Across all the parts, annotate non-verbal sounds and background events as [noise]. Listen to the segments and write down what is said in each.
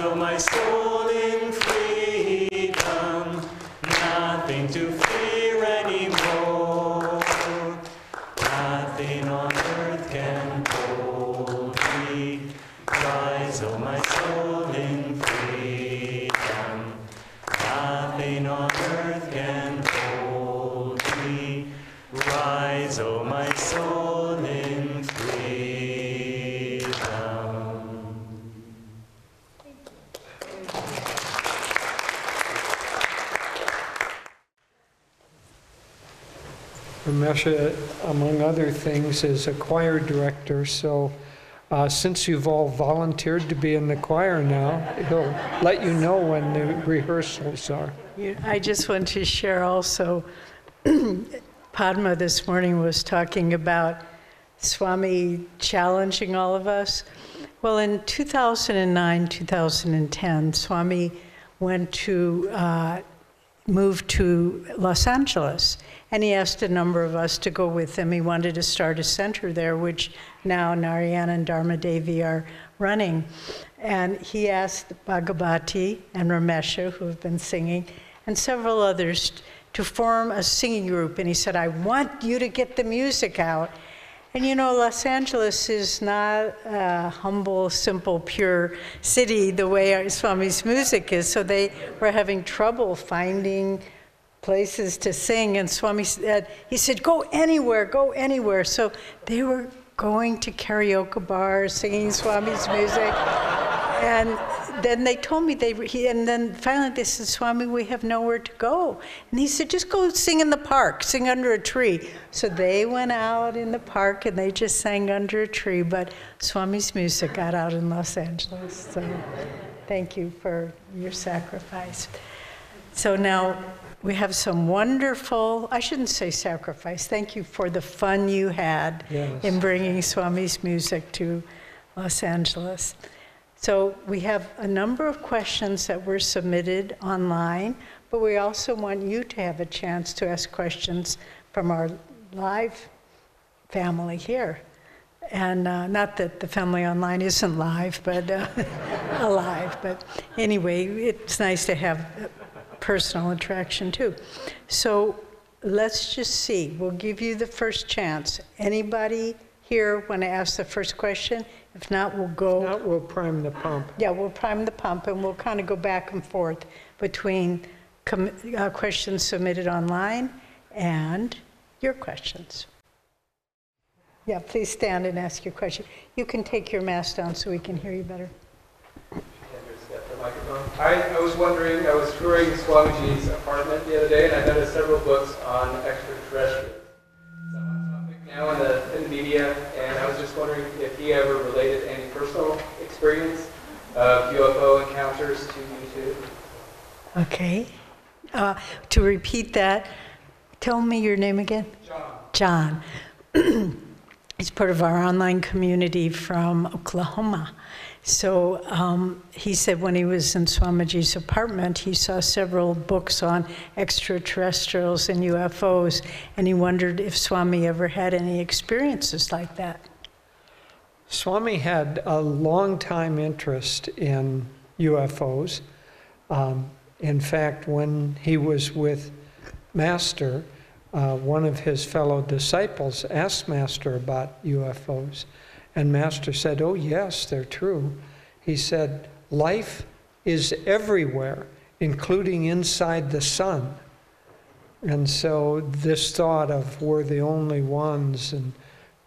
O my soul, Among other things, is a choir director, so uh, since you've all volunteered to be in the choir now, he'll let you know when the rehearsals are. I just want to share also, [clears throat] Padma this morning was talking about Swami challenging all of us. Well, in 2009, 2010, Swami went to, uh, moved to Los Angeles, and he asked a number of us to go with him. He wanted to start a center there, which now Narayana and Dharma Devi are running. And he asked Bhagavati and Ramesha, who have been singing, and several others to form a singing group. And he said, I want you to get the music out. And you know, Los Angeles is not a humble, simple, pure city the way Swami's music is. So they were having trouble finding places to sing. And Swami said, he said, go anywhere, go anywhere. So they were going to karaoke bars, singing Swami's music. And then they told me they, he, and then finally they said, Swami, we have nowhere to go. And he said, just go sing in the park, sing under a tree. So they went out in the park and they just sang under a tree. But Swami's music got out in Los Angeles. So thank you for your sacrifice. So now we have some wonderful, I shouldn't say sacrifice, thank you for the fun you had Yes. in bringing Swami's music to Los Angeles. So we have a number of questions that were submitted online, but we also want you to have a chance to ask questions from our live family here. And uh, not that the family online isn't live, but uh, [laughs] alive. But anyway, it's nice to have personal attraction too. So let's just see. We'll give you the first chance. Anybody here want to ask the first question? If not, we'll go. Now we'll prime the pump. Yeah, we'll prime the pump and we'll kind of go back and forth between com- uh, questions submitted online and your questions. Yeah, please stand and ask your question. You can take your mask down so we can hear you better. Andrew's got the microphone. I, I was wondering, I was touring Swamiji's apartment the other day, and I noticed several books on extraterrestrials. It's a hot topic now in the, in the media, and I was just wondering if he ever related any personal experience of UFO encounters to you. Okay. Uh, To repeat that, tell me your name again. John. John. [clears throat] He's part of our online community from Oklahoma. So um, he said when he was in Swamiji's apartment, he saw several books on extraterrestrials and UFOs, and he wondered if Swami ever had any experiences like that. Swami had a long time interest in UFOs. Um, in fact, when he was with Master, uh, one of his fellow disciples asked Master about UFOs, and Master said, Oh, yes, they're true. He said, Life is everywhere, including inside the sun. And so, this thought of we're the only ones, and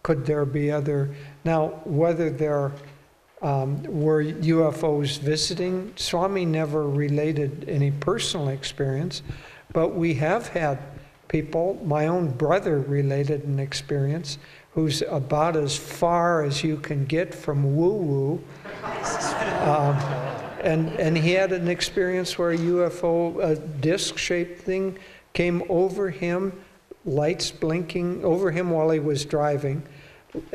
could there be other. Now, whether there um, were UFOs visiting, Swami never related any personal experience, but we have had people, my own brother related an experience who's about as far as you can get from woo woo. Um, and, and he had an experience where a UFO, a disc shaped thing, came over him, lights blinking over him while he was driving,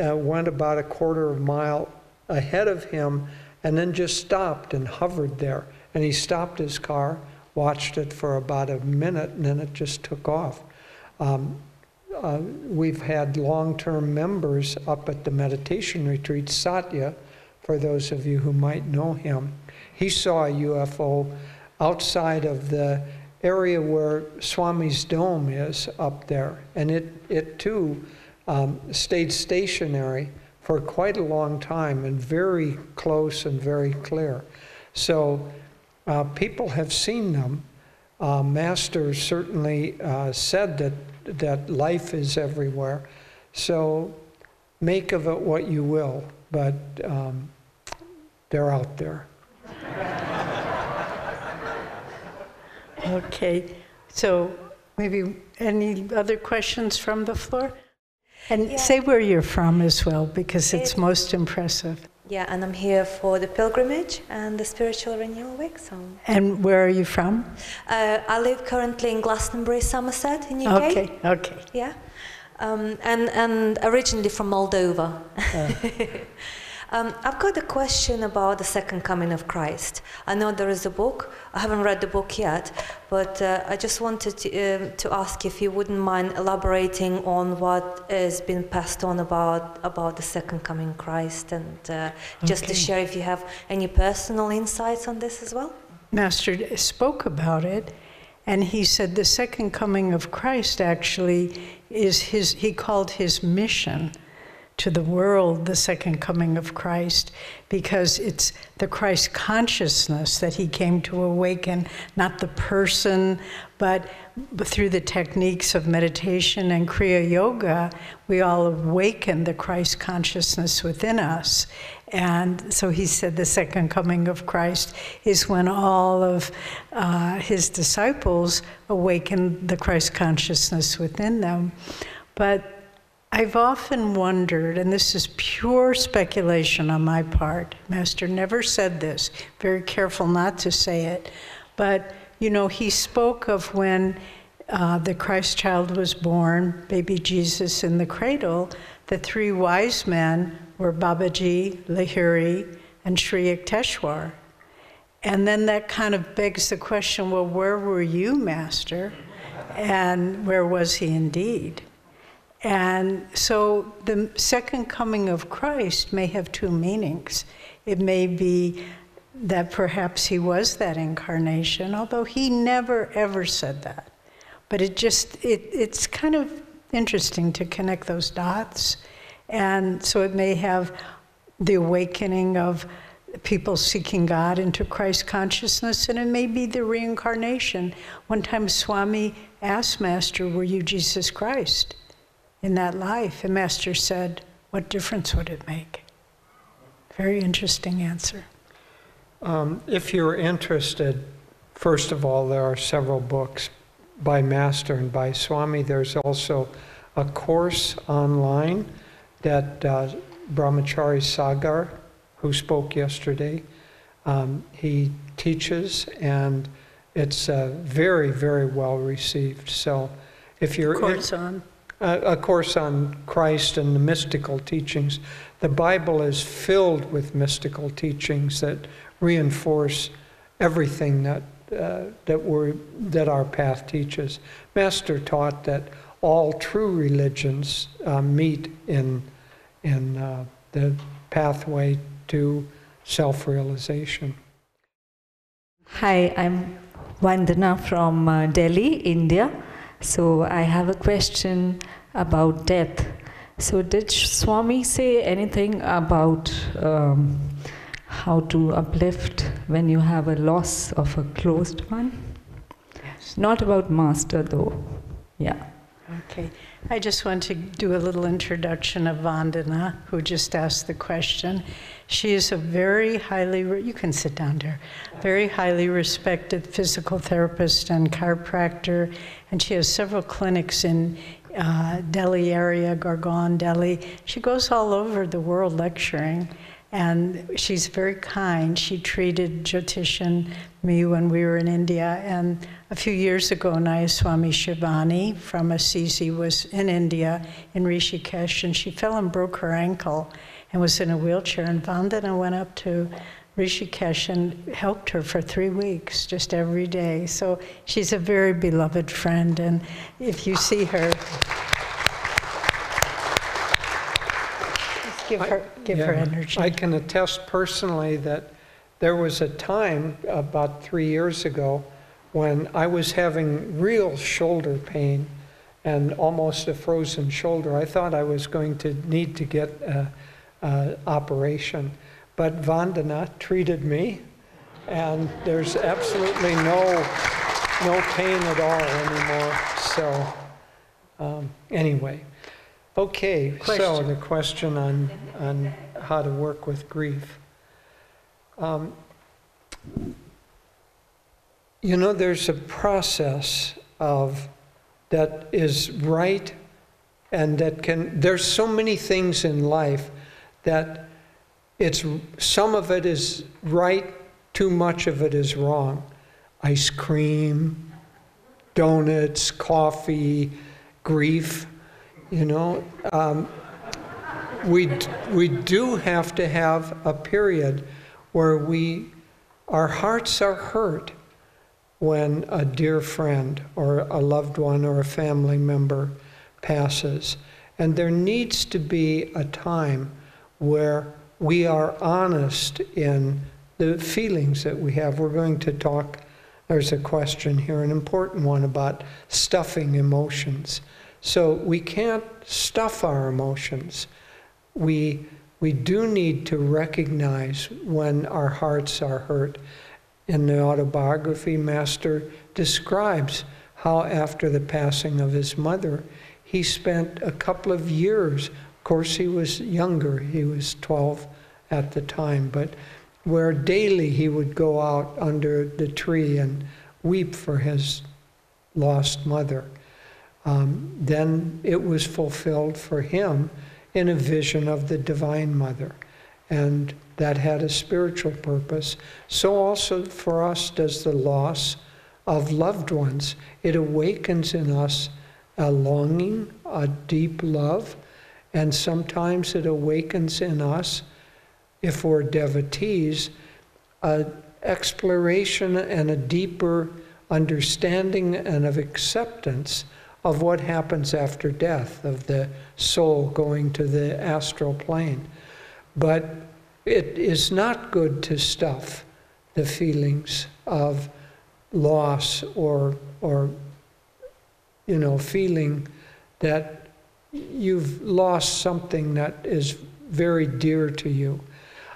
uh, went about a quarter of a mile ahead of him, and then just stopped and hovered there. And he stopped his car, watched it for about a minute, and then it just took off. Um, uh, we've had long term members up at the meditation retreat, Satya, for those of you who might know him. He saw a UFO outside of the area where Swami's dome is up there, and it, it too um, stayed stationary for quite a long time and very close and very clear. So uh, people have seen them. Uh, Master certainly uh, said that, that life is everywhere. So make of it what you will, but um, they're out there. Okay, so maybe any other questions from the floor? And Yeah. say where you're from as well, because it's It- most impressive. Yeah, and I'm here for the pilgrimage and the spiritual renewal week. So And where are you from? uh, I live currently in Glastonbury, Somerset, in UK. Okay, okay. Yeah, um, and and originally from Moldova. [laughs] um, I've got a question about the second coming of Christ. I know there is a book. I haven't read the book yet, but uh, I just wanted to, uh, to ask if you wouldn't mind elaborating on what has been passed on about about the second coming Christ, and uh, just to share if you have any personal insights on this as well. Master spoke about it, and he said the second coming of Christ actually is his, he called his mission to the world the second coming of Christ because it's the Christ consciousness that he came to awaken, not the person, but through the techniques of meditation and Kriya Yoga, we all awaken the Christ consciousness within us. And so he said the second coming of Christ is when all of uh, his disciples awaken the Christ consciousness within them. But I've often wondered, and this is pure speculation on my part, Master never said this, very careful not to say it, but you know, he spoke of when uh, the Christ child was born, baby Jesus in the cradle, the three wise men were Babaji, Lahiri, and Sri Yukteswar. And then that kind of begs the question well, where were you, Master? And where was he indeed? And so the second coming of Christ may have two meanings. It may be that perhaps he was that incarnation, although he never ever said that. But it just, it, it's kind of interesting to connect those dots. And so it may have the awakening of people seeking God into Christ consciousness, and it may be the reincarnation. One time, Swami asked Master, Were you Jesus Christ in that life? And Master said, What difference would it make? Very interesting answer. Um, if you're interested, first of all, there are several books by Master and by Swami. There's also a course online that uh, Brahmachari Sagar, who spoke yesterday, um, he teaches, and it's uh, very, very well received. So, if you're in- Course on. A, a course on Christ and the mystical teachings. The Bible is filled with mystical teachings that reinforce everything that uh, that we that our path teaches. Master taught that all true religions uh, meet in in uh, the pathway to self-realization. Hi, I'm Vandana from uh, Delhi, India. So I have a question about death. So did Swami say anything about um, how to uplift when you have a loss of a closed one? Yes. Not about master though. Yeah. Okay. I just want to do a little introduction of Vandana, who just asked the question. She is a very highly, re- you can sit down there, very highly respected physical therapist and chiropractor, and she has several clinics in uh, Delhi area, Gurgaon, Delhi. She goes all over the world lecturing, and she's very kind. She treated Jyotish and me when we were in India, and a few years ago, Nayaswami Shivani from Assisi was in India, in Rishikesh, and she fell and broke her ankle and was in a wheelchair. And Vandana went up to Rishikesh and helped her for three weeks, just every day. So she's a very beloved friend, and if you see her, Give I- her, give her yeah, energy. I can attest personally that there was a time about three years ago when I was having real shoulder pain and almost a frozen shoulder. I thought I was going to need to get a, a operation, but Vandana treated me, and there's absolutely no no pain at all anymore. So um, anyway, okay. So the question on on how to work with grief. Um, you know, there's a process of that is right and that can, there's so many things in life that it's, some of it is right, too much of it is wrong. Ice cream, donuts, coffee, grief, you know. Um, we, we do have to have a period where we, our hearts are hurt when a dear friend or a loved one or a family member passes. And there needs to be a time where we are honest in the feelings that we have. We're going to talk, there's a question here, an important one about stuffing emotions. So we can't stuff our emotions. We, we do need to recognize when our hearts are hurt. In the autobiography, Master describes how, after the passing of his mother, he spent a couple of years. Of course, he was younger, he was 12 at the time, but where daily he would go out under the tree and weep for his lost mother. Um, then it was fulfilled for him in a vision of the Divine Mother. And that had a spiritual purpose. So also for us does the loss of loved ones. It awakens in us a longing, a deep love, and sometimes it awakens in us, if we're devotees, an exploration and a deeper understanding and of acceptance of what happens after death, of the soul going to the astral plane. But it is not good to stuff the feelings of loss or, or you know, feeling that you've lost something that is very dear to you.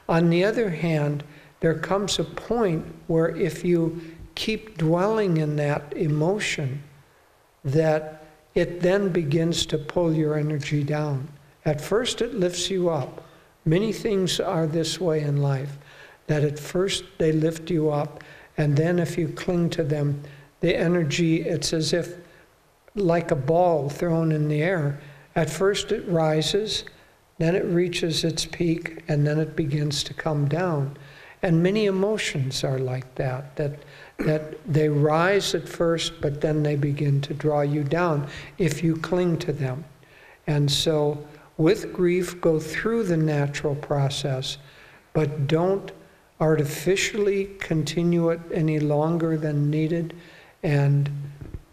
On the other hand, there comes a point where if you keep dwelling in that emotion, that it then begins to pull your energy down. At first, it lifts you up. Many things are this way in life that at first they lift you up, and then if you cling to them, the energy, it's as if like a ball thrown in the air. At first, it rises, then it reaches its peak, and then it begins to come down. And many emotions are like that, that, that they rise at first, but then they begin to draw you down if you cling to them. And so, with grief, go through the natural process, but don't artificially continue it any longer than needed, and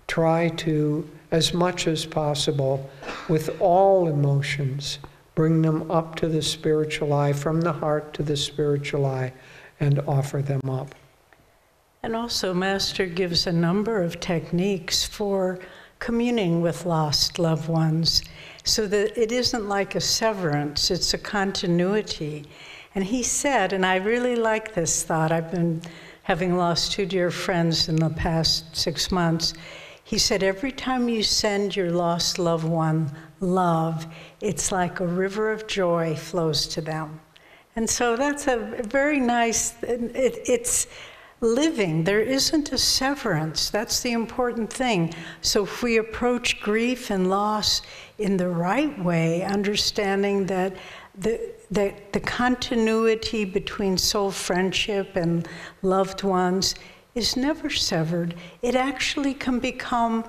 try to, as much as possible, with all emotions, bring them up to the spiritual eye, from the heart to the spiritual eye, and offer them up. And also, Master gives a number of techniques for communing with lost loved ones so that it isn't like a severance, it's a continuity. And he said, and I really like this thought, I've been having lost two dear friends in the past six months. He said, every time you send your lost loved one love, it's like a river of joy flows to them. And so that's a very nice, it, it's living. There isn't a severance. That's the important thing. So if we approach grief and loss in the right way, understanding that the, the, the continuity between soul friendship and loved ones is never severed, it actually can become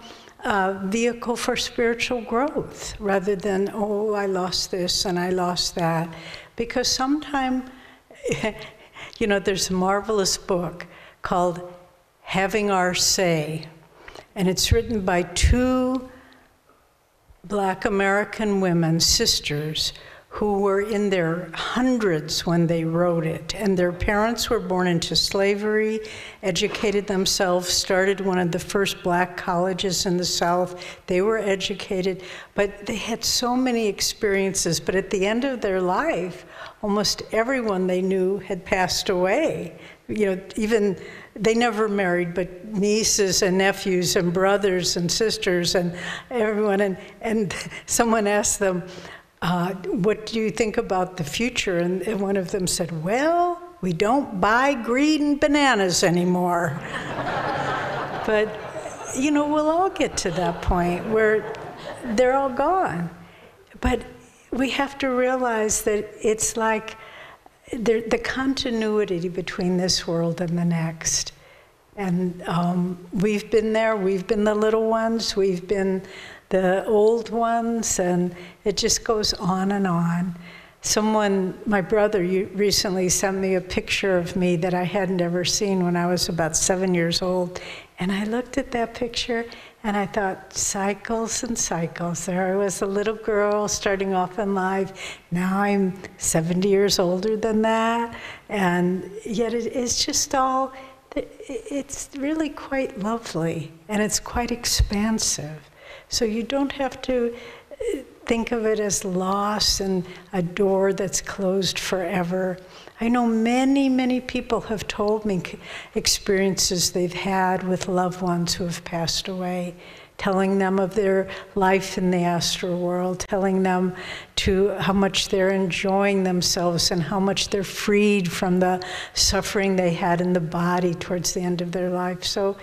a vehicle for spiritual growth rather than, oh, I lost this and I lost that. Because sometimes, [laughs] you know, there's a marvelous book called Having Our Say, and it's written by two black American women, sisters, who were in their hundreds when they wrote it. And their parents were born into slavery, educated themselves, started one of the first black colleges in the South. They were educated, but they had so many experiences. But at the end of their life, almost everyone they knew had passed away. You know, even they never married, but nieces and nephews and brothers and sisters and everyone. And, and someone asked them, uh, What do you think about the future? And, and one of them said, Well, we don't buy green bananas anymore. [laughs] but, you know, we'll all get to that point where they're all gone. But we have to realize that it's like, the, the continuity between this world and the next. And um, we've been there, we've been the little ones, we've been the old ones, and it just goes on and on. Someone, my brother, recently sent me a picture of me that I hadn't ever seen when I was about seven years old. And I looked at that picture and I thought, cycles and cycles. There I was a little girl starting off in life. Now I'm 70 years older than that. And yet it, it's just all, it's really quite lovely and it's quite expansive. So you don't have to uh, think of it as loss and a door that's closed forever. I know many, many people have told me experiences they've had with loved ones who have passed away, telling them of their life in the astral world, telling them to how much they're enjoying themselves and how much they're freed from the suffering they had in the body towards the end of their life. So,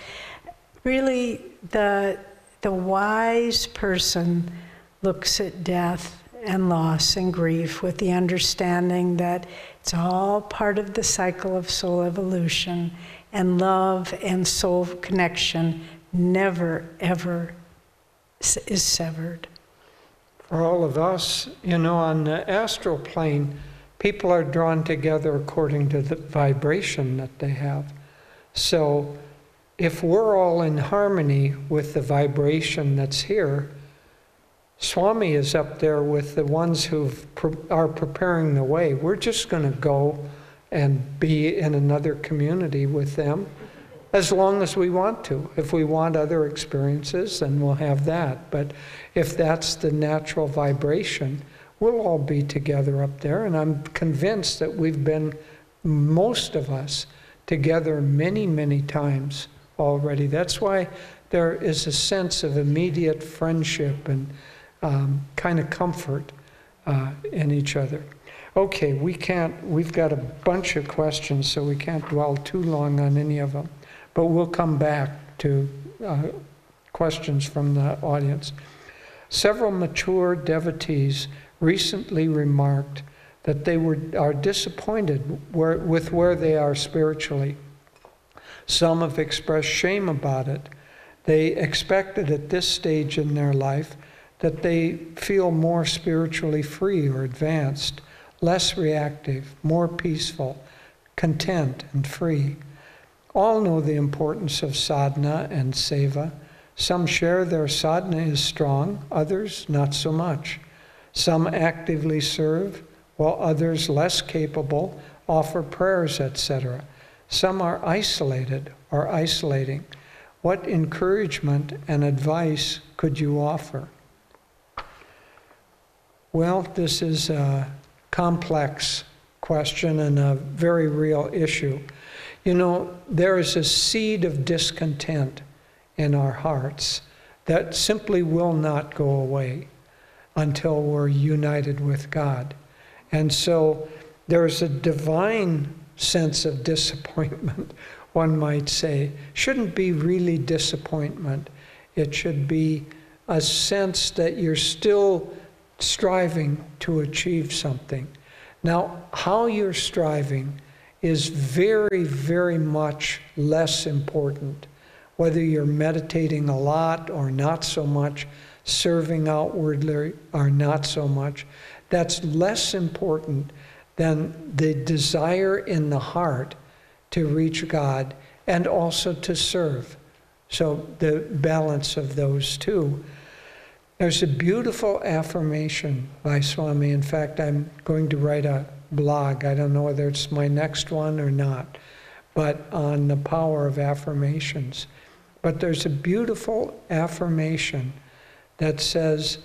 really, the the wise person looks at death and loss and grief with the understanding that it's all part of the cycle of soul evolution, and love and soul connection never, ever is severed. For all of us, you know, on the astral plane, people are drawn together according to the vibration that they have. So, if we're all in harmony with the vibration that's here, Swami is up there with the ones who are preparing the way. We're just going to go and be in another community with them as long as we want to. If we want other experiences, then we'll have that. But if that's the natural vibration, we'll all be together up there. And I'm convinced that we've been, most of us, together many, many times already. That's why there is a sense of immediate friendship and um, kind of comfort uh, in each other. Okay, we can't, we've got a bunch of questions, so we can't dwell too long on any of them. But we'll come back to uh, questions from the audience. Several mature devotees recently remarked that they were, are disappointed where, with where they are spiritually. Some have expressed shame about it. They expected at this stage in their life that they feel more spiritually free or advanced, less reactive, more peaceful, content, and free. All know the importance of sadhana and seva. Some share their sadhana is strong, others not so much. Some actively serve, while others, less capable, offer prayers, etc. Some are isolated or isolating. What encouragement and advice could you offer? Well, this is a complex question and a very real issue. You know, there is a seed of discontent in our hearts that simply will not go away until we're united with God. And so there's a divine sense of disappointment, [laughs] one might say. Shouldn't be really disappointment. It should be a sense that you're still striving to achieve something. Now, how you're striving is very, very much less important. Whether you're meditating a lot or not so much, serving outwardly or not so much, that's less important than the desire in the heart to reach God and also to serve. So the balance of those two. There's a beautiful affirmation by Swami. In fact, I'm going to write a blog. I don't know whether it's my next one or not, but on the power of affirmations. But there's a beautiful affirmation that says,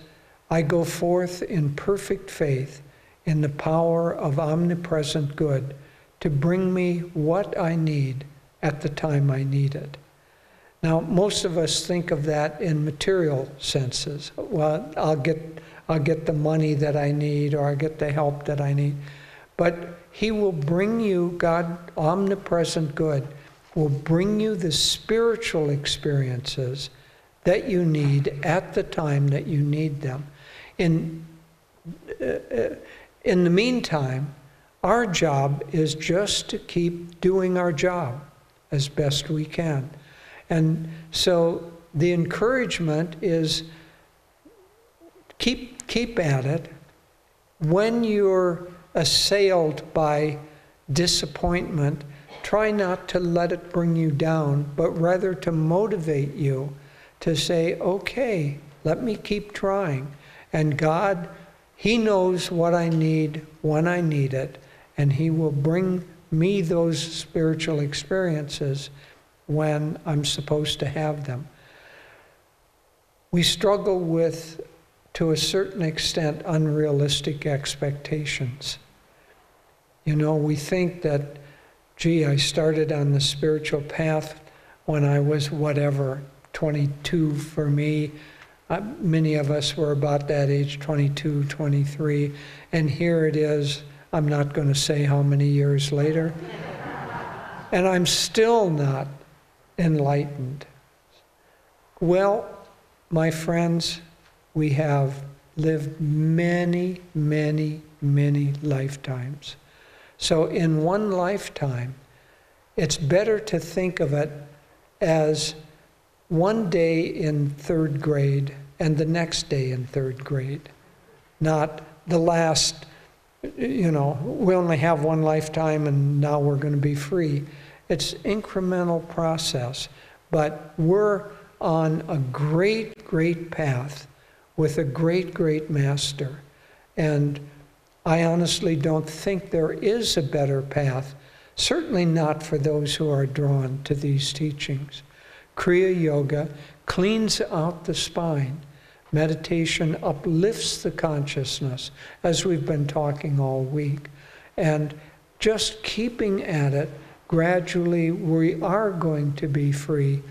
I go forth in perfect faith in the power of omnipresent good to bring me what I need at the time I need it. Now, most of us think of that in material senses. Well, I'll get, I'll get the money that I need or I'll get the help that I need. But He will bring you, God, omnipresent good, will bring you the spiritual experiences that you need at the time that you need them. In, uh, uh in the meantime, our job is just to keep doing our job as best we can. And so the encouragement is keep, keep at it. When you're assailed by disappointment, try not to let it bring you down, but rather to motivate you to say, okay, let me keep trying. And God, He knows what I need when I need it, and He will bring me those spiritual experiences when I'm supposed to have them. We struggle with, to a certain extent, unrealistic expectations. You know, we think that, gee, I started on the spiritual path when I was whatever, 22 for me. Uh, many of us were about that age, 22, 23. And here it is, I'm not going to say how many years later. [laughs] and I'm still not enlightened. Well, my friends, we have lived many, many, many lifetimes. So, in one lifetime, it's better to think of it as one day in third grade and the next day in third grade, not the last, you know, we only have one lifetime and now we're going to be free. It's incremental process, but we're on a great, great path with a great, great master. And I honestly don't think there is a better path, certainly not for those who are drawn to these teachings. Kriya Yoga cleans out the spine. Meditation uplifts the consciousness, as we've been talking all week. And just keeping at it gradually we are going to be free.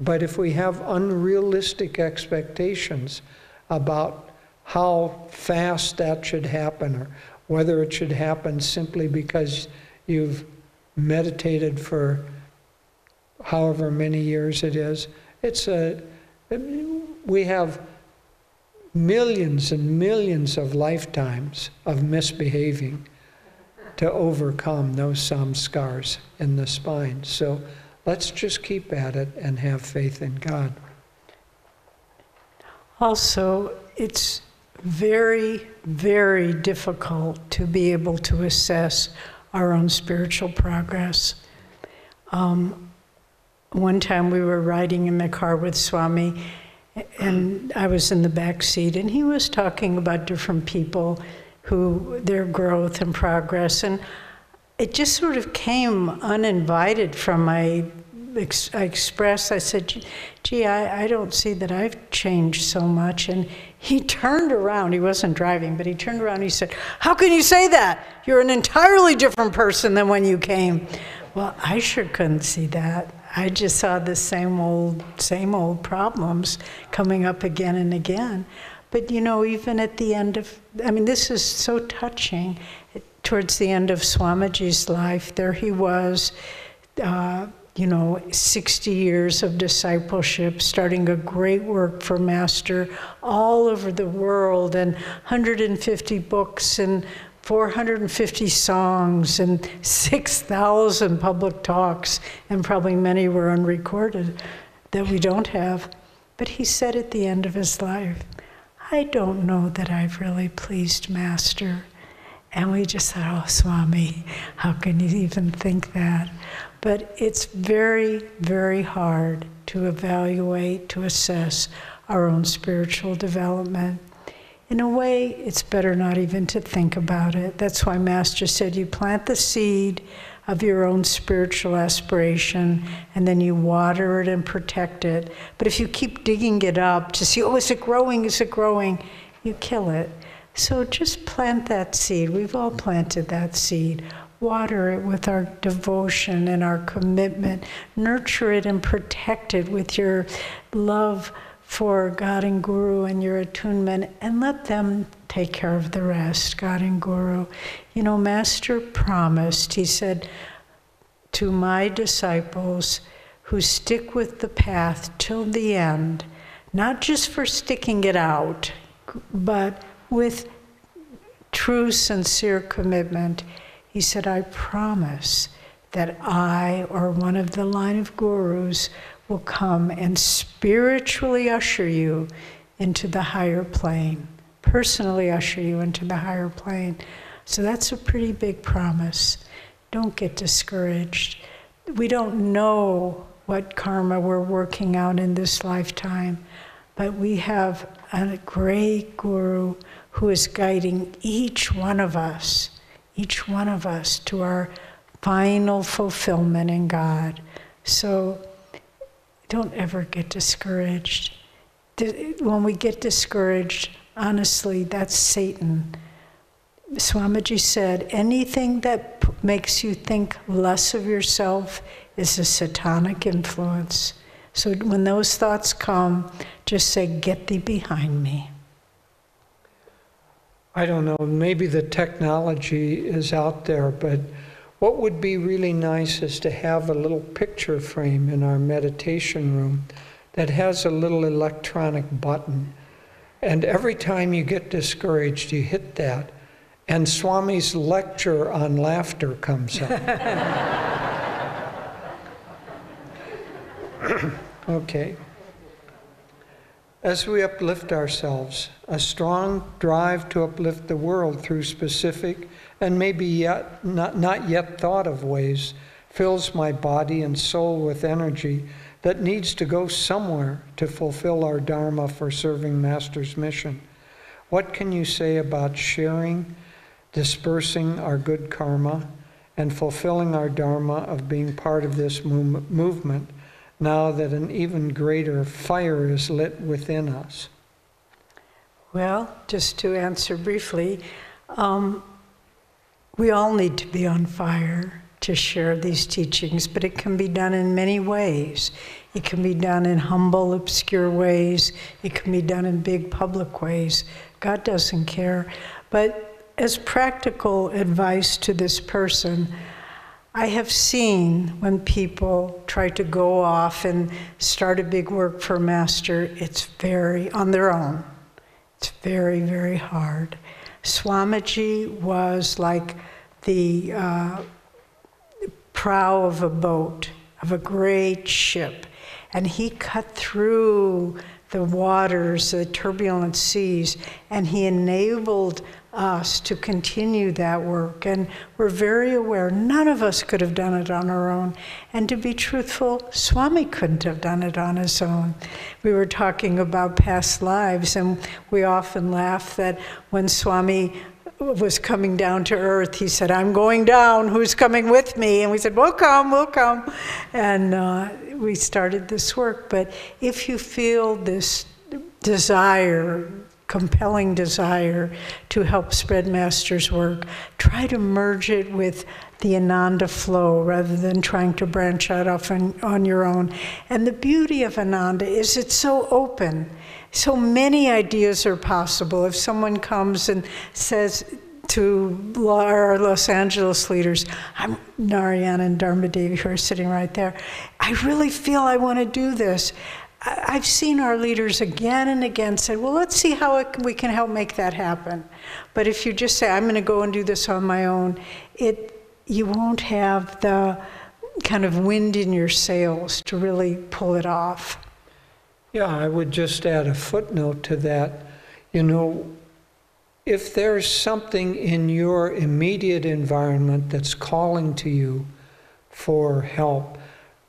But if we have unrealistic expectations about how fast that should happen, or whether it should happen simply because you've meditated for however many years it is, it's a, we have millions and millions of lifetimes of misbehaving to overcome those samskars in the spine. So let's just keep at it and have faith in God. Also, it's very, very difficult to be able to assess our own spiritual progress. Um, one time we were riding in the car with Swami, and I was in the back seat, and he was talking about different people who their growth and progress. And it just sort of came uninvited from my ex- I expressed, I said, gee, I, I don't see that I've changed so much. And he turned around, he wasn't driving, but he turned around he said, How can you say that? You're an entirely different person than when you came. Well, I sure couldn't see that. I just saw the same old, same old problems coming up again and again. But you know, even at the end of, I mean, this is so touching. Towards the end of Swamiji's life, there he was, uh, you know, 60 years of discipleship, starting a great work for Master all over the world, and 150 books and 450 songs and 6,000 public talks, and probably many were unrecorded that we don't have. But he said at the end of his life, I don't know that I've really pleased Master. And we just thought, oh, Swami, how can you even think that? But it's very, very hard to evaluate, to assess our own spiritual development. In a way, it's better not even to think about it. That's why Master said you plant the seed of your own spiritual aspiration and then you water it and protect it. But if you keep digging it up to see, oh, is it growing? Is it growing? You kill it. So just plant that seed. We've all planted that seed. Water it with our devotion and our commitment. Nurture it and protect it with your love for God and Guru and your attunement, and let them take care of the rest, God and Guru. You know, Master promised, he said, to my disciples who stick with the path till the end, not just for sticking it out, but with true, sincere commitment. He said, I promise that I or one of the line of gurus will come and spiritually usher you into the higher plane, personally usher you into the higher plane. So that's a pretty big promise. Don't get discouraged. We don't know what karma we're working out in this lifetime, but we have a great guru who is guiding each one of us, each one of us to our final fulfillment in God. So don't ever get discouraged. When we get discouraged, honestly, that's Satan. Swamiji said, anything that makes you think less of yourself is a satanic influence. So when those thoughts come, just say, Get thee behind me. I don't know, maybe the technology is out there, but what would be really nice is to have a little picture frame in our meditation room that has a little electronic button. And every time you get discouraged, you hit that, and Swami's lecture on laughter comes up. [laughs] okay. As we uplift ourselves, a strong drive to uplift the world through specific and maybe yet not, not yet thought of ways fills my body and soul with energy that needs to go somewhere to fulfill our Dharma for serving Master's mission. What can you say about sharing, dispersing our good karma, and fulfilling our Dharma of being part of this movement now that an even greater fire is lit within us? Well, just to answer briefly, um, we all need to be on fire to share these teachings, but it can be done in many ways. It can be done in humble, obscure ways. It can be done in big, public ways. God doesn't care. But as practical advice to this person, I have seen when people try to go off and start a big work for a Master, it's very, on their own, it's very, very hard. Swamiji was like the uh, prow of a boat, of a great ship, and he cut through the waters, the turbulent seas, and he enabled us to continue that work. And we're very aware none of us could have done it on our own. And to be truthful, Swami couldn't have done it on his own. We were talking about past lives, and we often laugh that when Swami was coming down to earth, he said, I'm going down, who's coming with me? And we said, We'll come, we'll come. And uh, we started this work. But if you feel this desire, compelling desire to help spread Master's work, try to merge it with the Ananda flow rather than trying to branch out off on, on your own. And the beauty of Ananda is it's so open. So many ideas are possible. If someone comes and says, to our Los Angeles leaders. I'm Narayana and Dharma Devi, who are sitting right there. I really feel I want to do this. I've seen our leaders again and again say, well, let's see how it, we can help make that happen. But if you just say, I'm going to go and do this on my own, it, you won't have the kind of wind in your sails to really pull it off. Yeah, I would just add a footnote to that. You know, if there's something in your immediate environment that's calling to you for help,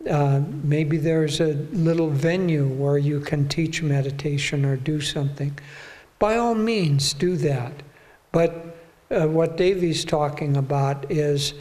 uh, maybe there's a little venue where you can teach meditation or do something. By all means, do that. But uh, what Devi's talking about is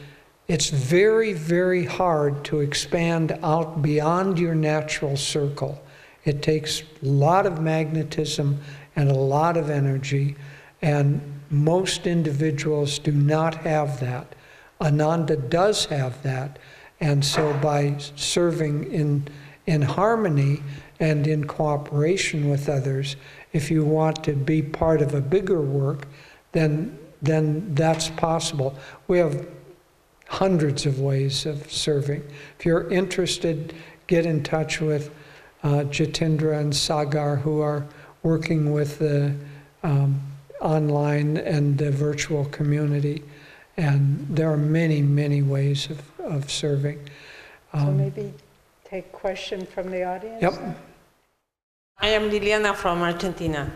it's very, very hard to expand out beyond your natural circle. It takes a lot of magnetism and a lot of energy, and most individuals do not have that. Ananda does have that, and so by serving in, in harmony and in cooperation with others, if you want to be part of a bigger work, then, then that's possible. We have hundreds of ways of serving. If you're interested, get in touch with uh, Jatindra and Sagar, who are working with the um, online and the virtual community. And there are many, many ways of, of serving. So Um, maybe take question from the audience? Yep. I am Liliana from Argentina,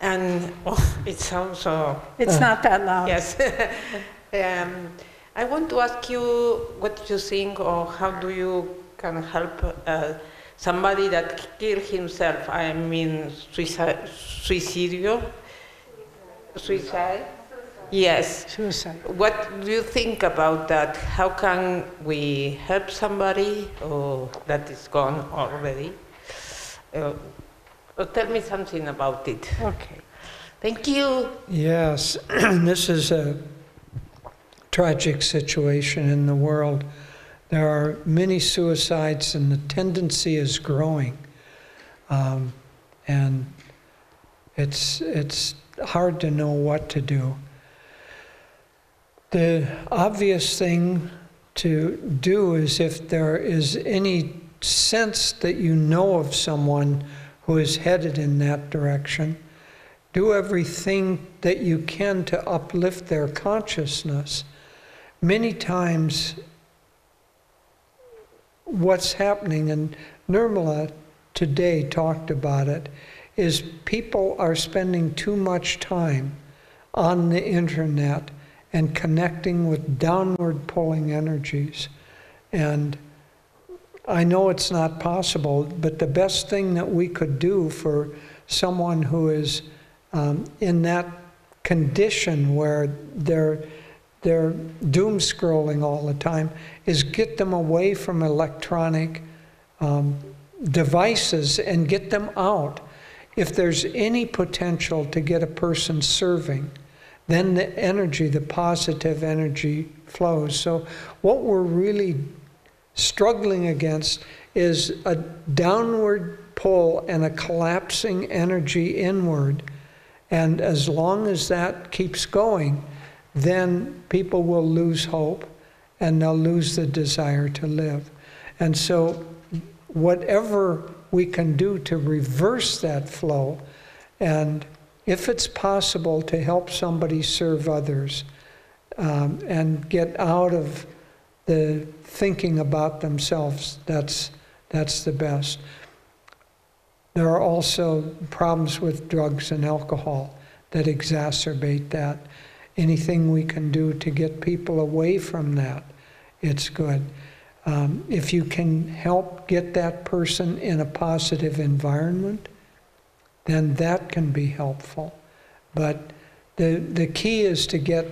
and oh, it sounds so. It's not that loud. Yes. [laughs] um, I want to ask you what you think, or how do you can help uh, somebody that killed himself? I mean, suicide, suicidio, suicide. Yes. Suicide. What do you think about that? How can we help somebody or that is gone already? Uh, uh, tell me something about it. Okay. Thank you. Yes, [clears throat] this is a tragic situation in the world. There are many suicides, and the tendency is growing. Um, and it's, it's hard to know what to do. The obvious thing to do is if there is any sense that you know of someone who is headed in that direction, do everything that you can to uplift their consciousness. Many times, what's happening, and Nirmala today talked about it, is people are spending too much time on the internet and connecting with downward pulling energies. And I know it's not possible, but the best thing that we could do for someone who is um, in that condition where they're they're doom scrolling all the time is get them away from electronic um, devices and get them out. If there's any potential to get a person serving, then the energy, the positive energy flows. So, what we're really struggling against is a downward pull and a collapsing energy inward. And as long as that keeps going, then people will lose hope and they'll lose the desire to live. And so, whatever we can do to reverse that flow, and if it's possible to help somebody serve others um, and get out of the thinking about themselves, that's, that's the best. There are also problems with drugs and alcohol that exacerbate that. Anything we can do to get people away from that, it's good. Um, if you can help get that person in a positive environment, then that can be helpful. But the, the key is to get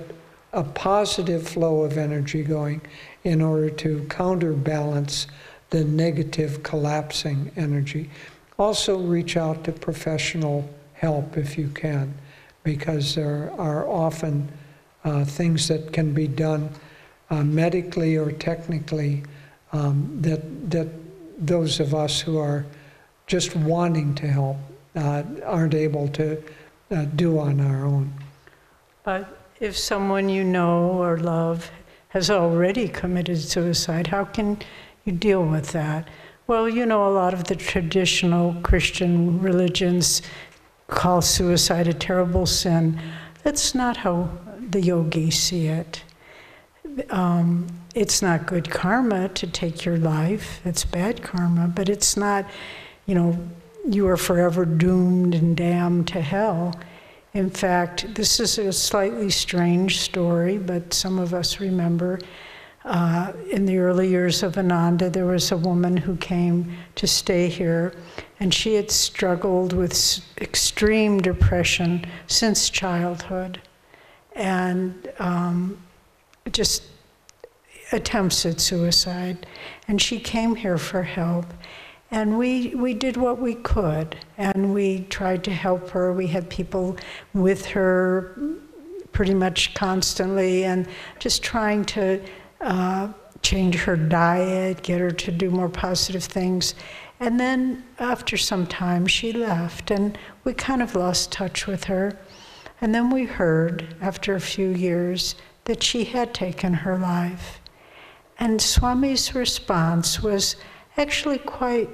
a positive flow of energy going in order to counterbalance the negative collapsing energy. Also, reach out to professional help if you can, because there are often uh, things that can be done uh, medically or technically um, that, that those of us who are just wanting to help uh, aren't able to uh, do on our own. But if someone you know or love has already committed suicide, how can you deal with that? Well, you know, a lot of the traditional Christian religions call suicide a terrible sin. That's not how the yogis see it. Um, it's not good karma to take your life, it's bad karma, but it's not, you know, you are forever doomed and damned to hell. In fact, this is a slightly strange story, but some of us remember. uh, in the early years of Ananda, there was a woman who came to stay here, and she had struggled with extreme depression since childhood and um, just attempts at suicide. And she came here for help. And we, we did what we could, and we tried to help her. We had people with her pretty much constantly, and just trying to uh, change her diet, get her to do more positive things. And then after some time, she left, and we kind of lost touch with her. And then we heard, after a few years, that she had taken her life. And Swami's response was actually quite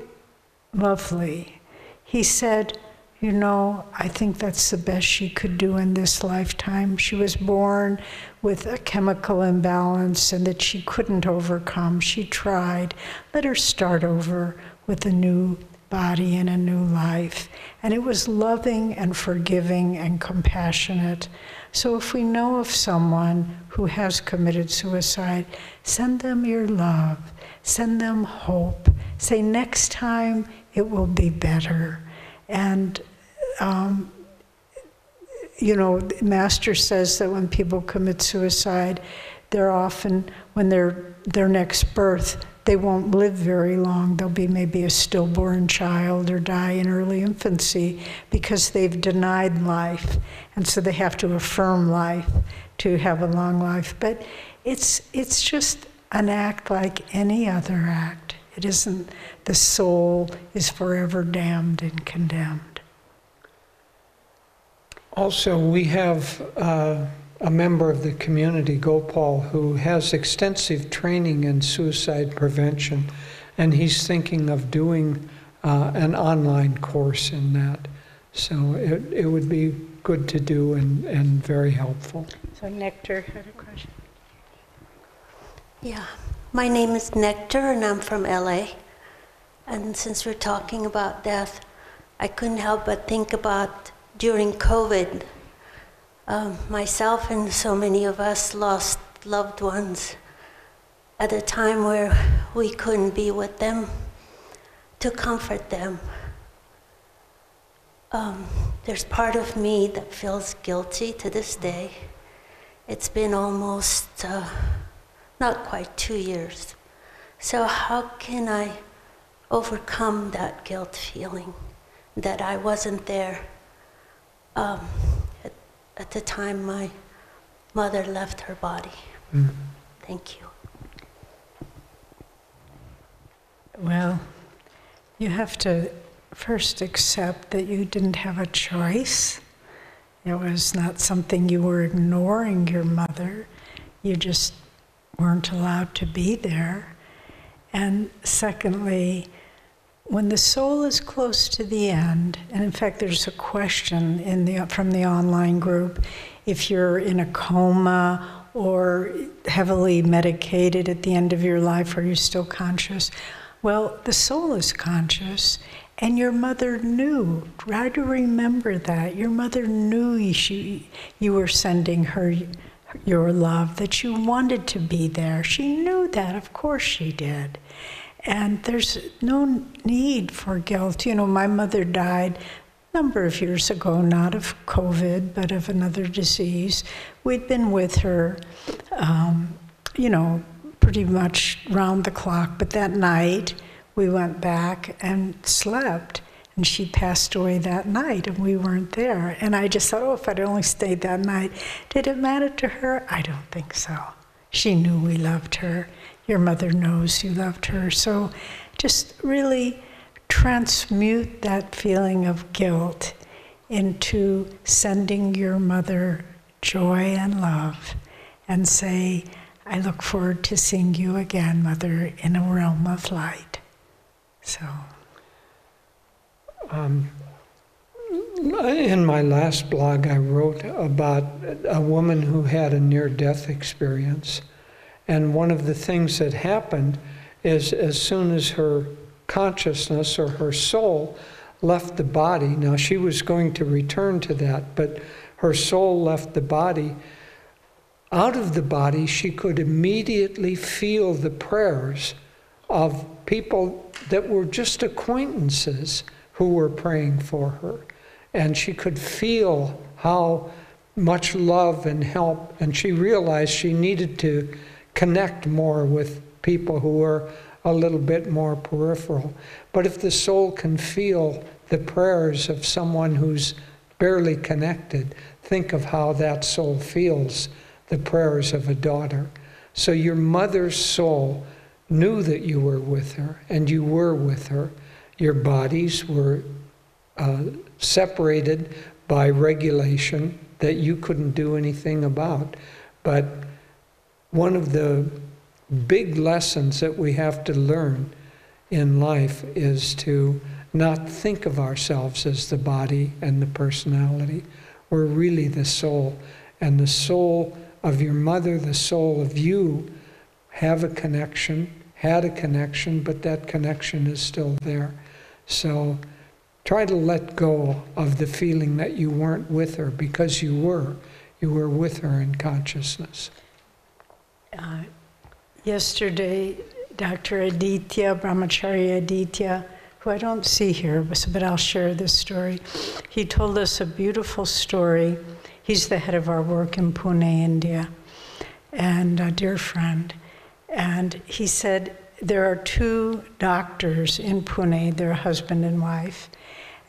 lovely. He said, You know, I think that's the best she could do in this lifetime. She was born with a chemical imbalance and that she couldn't overcome. She tried. Let her start over with a new body and a new life. And it was loving and forgiving and compassionate. So if we know of someone who has committed suicide, send them your love, send them hope. Say, next time it will be better. And, um, you know, Master says that when people commit suicide, they're often, when they're their next birth, they won't live very long. They'll be maybe a stillborn child or die in early infancy because they've denied life. And so they have to affirm life to have a long life. But it's, it's just an act like any other act. It isn't the soul is forever damned and condemned. Also, we have uh, a member of the community, Gopal, who has extensive training in suicide prevention, and he's thinking of doing uh, an online course in that. So it, it would be good to do and, and very helpful. So Nectar had a question. Yeah, my name is Nectar and I'm from LA. And since we're talking about death, I couldn't help but think about during COVID, um, myself and so many of us lost loved ones at a time where we couldn't be with them to comfort them. Um, there's part of me that feels guilty to this day. It's been almost uh, not quite two years. So, how can I overcome that guilt feeling that I wasn't there um, at, the time my mother left her body? Mm. Thank you. Well, you have to first accept that you didn't have a choice. It was not something you were ignoring your mother. You just weren't allowed to be there. And secondly, when the soul is close to the end, and in fact, there's a question in the, from the online group if you're in a coma or heavily medicated at the end of your life, are you still conscious? Well, the soul is conscious, and your mother knew. Try to remember that. Your mother knew you, you were sending her your love, that you wanted to be there. She knew that, of course she did. And there's no need for guilt. You know, my mother died a number of years ago, not of COVID, but of another disease. We'd been with her, um, you know, pretty much round the clock, but that night we went back and slept. And she passed away that night, and we weren't there. And I just thought, oh, if I'd only stayed that night. Did it matter to her? I don't think so. She knew we loved her. Your mother knows you loved her. So just really transmute that feeling of guilt into sending your mother joy and love and say, I look forward to seeing you again, Mother, in a realm of light. So. Um, in my last blog, I wrote about a woman who had a near death experience. And one of the things that happened is as soon as her consciousness or her soul left the body, now she was going to return to that, but her soul left the body, out of the body, she could immediately feel the prayers of people that were just acquaintances who were praying for her. And she could feel how much love and help, and she realized she needed to connect more with people who are a little bit more peripheral. But if the soul can feel the prayers of someone who's barely connected, think of how that soul feels the prayers of a daughter. So your mother's soul knew that you were with her, and you were with her. Your bodies were uh, separated by regulation that you couldn't do anything about. But one of the big lessons that we have to learn in life is to not think of ourselves as the body and the personality. We're really the soul. And the soul of your mother, the soul of you, have a connection, had a connection, but that connection is still there. So try to let go of the feeling that you weren't with her because you were. You were with her in consciousness. Uh, yesterday, Dr. Aditya, Brahmacharya Aditya, who I don't see here, but I'll share this story. He told us a beautiful story. He's the head of our work in Pune, India, and a dear friend. And he said there are two doctors in Pune, they're husband and wife,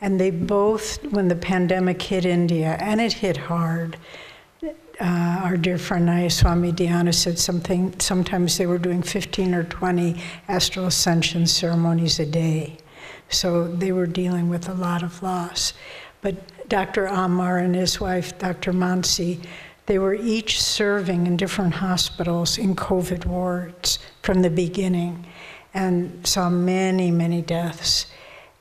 and they both, when the pandemic hit India, and it hit hard, uh, our dear friend Nayaswami Dhyana said something, sometimes they were doing 15 or 20 astral ascension ceremonies a day. So they were dealing with a lot of loss. But Dr. Amar and his wife, Dr. Mansi, they were each serving in different hospitals in COVID wards from the beginning and saw many, many deaths.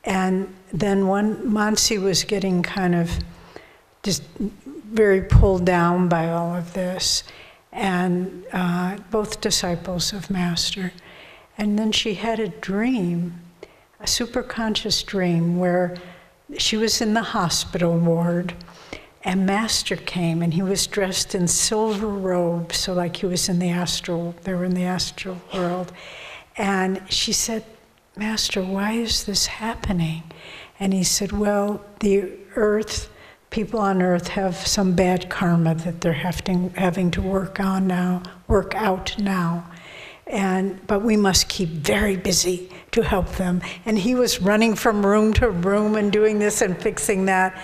And then one, Mansi was getting kind of just very pulled down by all of this, and uh, both disciples of Master. And then she had a dream, a superconscious dream, where she was in the hospital ward and Master came and he was dressed in silver robes, so like he was in the astral, they were in the astral world. And she said, Master, why is this happening? And he said, Well, the earth, people on earth have some bad karma that they're having, having to work on now, work out now. And, but we must keep very busy to help them. And he was running from room to room and doing this and fixing that.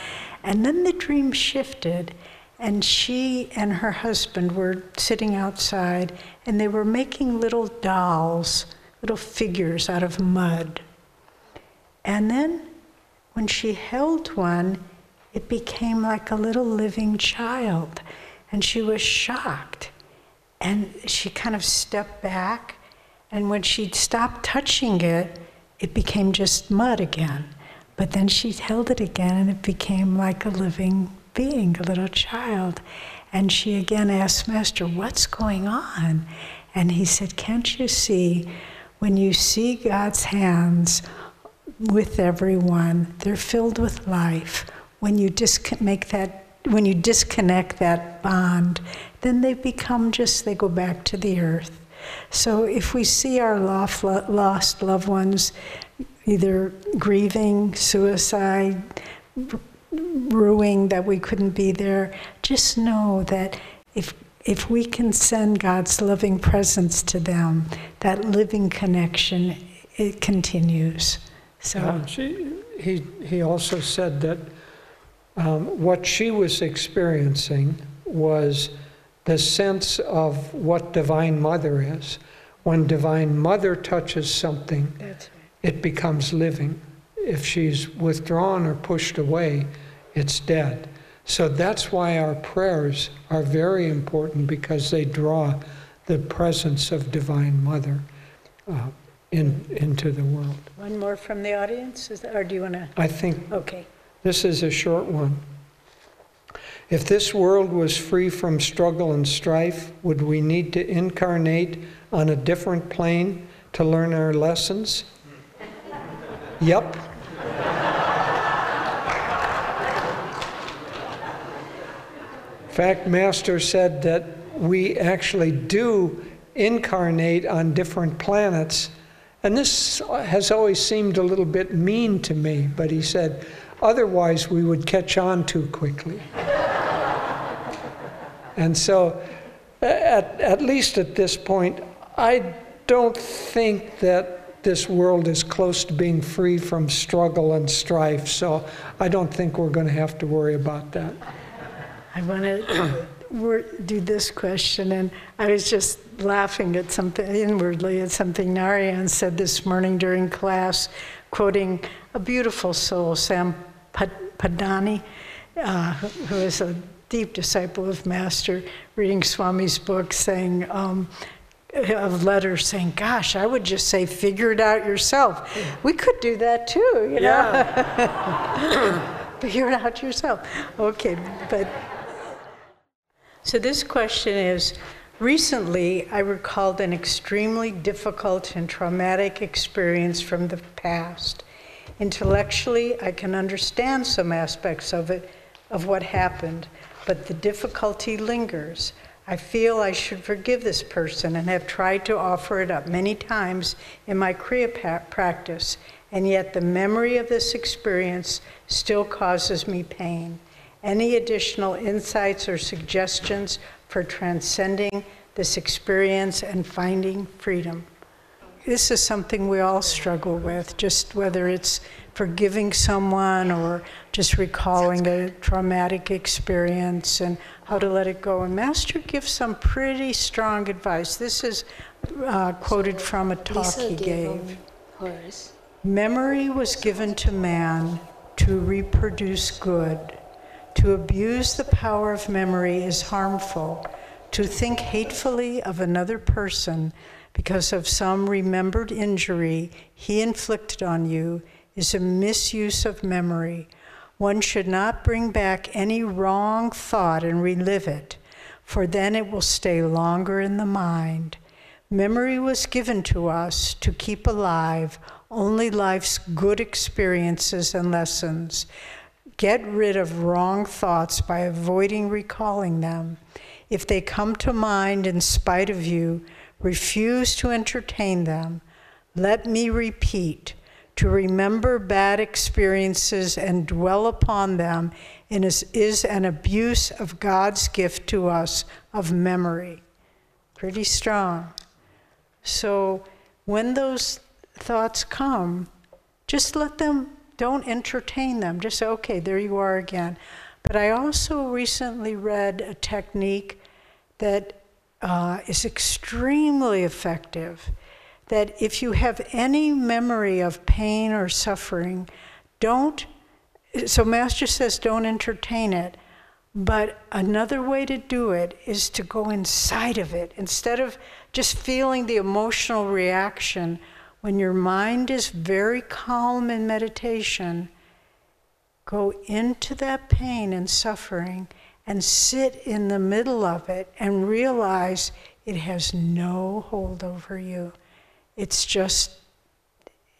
And then the dream shifted, and she and her husband were sitting outside, and they were making little dolls, little figures out of mud. And then when she held one, it became like a little living child, and she was shocked. And she kind of stepped back, and when she stopped touching it, it became just mud again. But then she held it again and it became like a living being, a little child. And she again asked Master, What's going on? And he said, Can't you see, when you see God's hands with everyone, they're filled with life. When you dis- make that when you disconnect that bond, then they become just, they go back to the earth. So if we see our lost loved ones either grieving, suicide, rueing that we couldn't be there, just know that if if we can send God's loving presence to them, that living connection it continues. So she, he he also said that um, what she was experiencing was the sense of what Divine Mother is. When Divine Mother touches something, That's it becomes living. If she's withdrawn or pushed away, it's dead. So that's why our prayers are very important because they draw the presence of Divine Mother uh, in, into the world. One more from the audience, Is that, or do you want to? I think Okay. This is a short one. If this world was free from struggle and strife, would we need to incarnate on a different plane to learn our lessons? Yep. In fact, Master said that we actually do incarnate on different planets. And this has always seemed a little bit mean to me, but he said, otherwise we would catch on too quickly. and so, at, at least at this point, I don't think that this world is close to being free from struggle and strife, so I don't think we're going to have to worry about that. I want to [coughs] do this question, and I was just laughing at something inwardly at something Narayan said this morning during class, quoting a beautiful soul, Sam Padani, uh, who is a deep disciple of Master, reading Swami's book, saying, um, a letter saying, "Gosh, I would just say, figure it out yourself." We could do that too, you know. Yeah. [laughs] figure it out yourself. Okay, but so this question is. Recently, I recalled an extremely difficult and traumatic experience from the past. Intellectually, I can understand some aspects of it, of what happened, but the difficulty lingers. I feel I should forgive this person and have tried to offer it up many times in my Kriya practice, and yet the memory of this experience still causes me pain. Any additional insights or suggestions for transcending this experience and finding freedom? This is something we all struggle with, just whether it's forgiving someone or just recalling a traumatic experience and how to let it go. And Master gives some pretty strong advice. This is uh, quoted from a talk he gave. Memory was given to man to reproduce good. To abuse the power of memory is harmful. To think hatefully of another person because of some remembered injury he inflicted on you is a misuse of memory. One should not bring back any wrong thought and relive it, for then it will stay longer in the mind. Memory was given to us to keep alive only life's good experiences and lessons. Get rid of wrong thoughts by avoiding recalling them. If they come to mind in spite of you, refuse to entertain them. Let me repeat to remember bad experiences and dwell upon them is, an abuse of God's gift to us of memory. Pretty strong. So when those thoughts come, just let them, don't entertain them. Just say, okay, there you are again. But I also recently read a technique that uh, is extremely effective that if you have any memory of pain or suffering, don't, so Master says don't entertain it. But another way to do it is to go inside of it. Instead of just feeling the emotional reaction, when your mind is very calm in meditation, go into that pain and suffering and sit in the middle of it and realize it has no hold over you. It's just,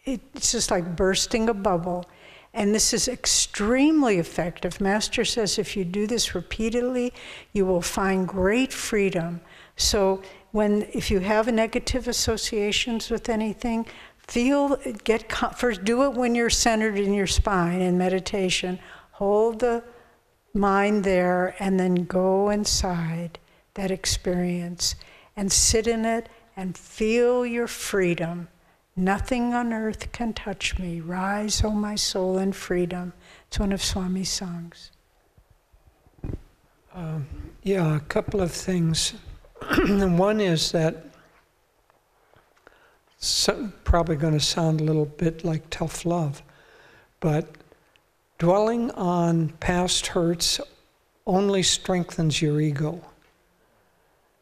it's just like bursting a bubble. And this is extremely effective. Master says if you do this repeatedly, you will find great freedom. So when if you have negative associations with anything, feel get first do it when you're centered in your spine in meditation. Hold the mind there and then go inside that experience and sit in it and feel your freedom. Nothing on earth can touch me. Rise, O oh my soul, in freedom. It's one of Swami's songs. Um, yeah, a couple of things. [clears throat] one is that so, probably going to sound a little bit like tough love, but dwelling on past hurts only strengthens your ego.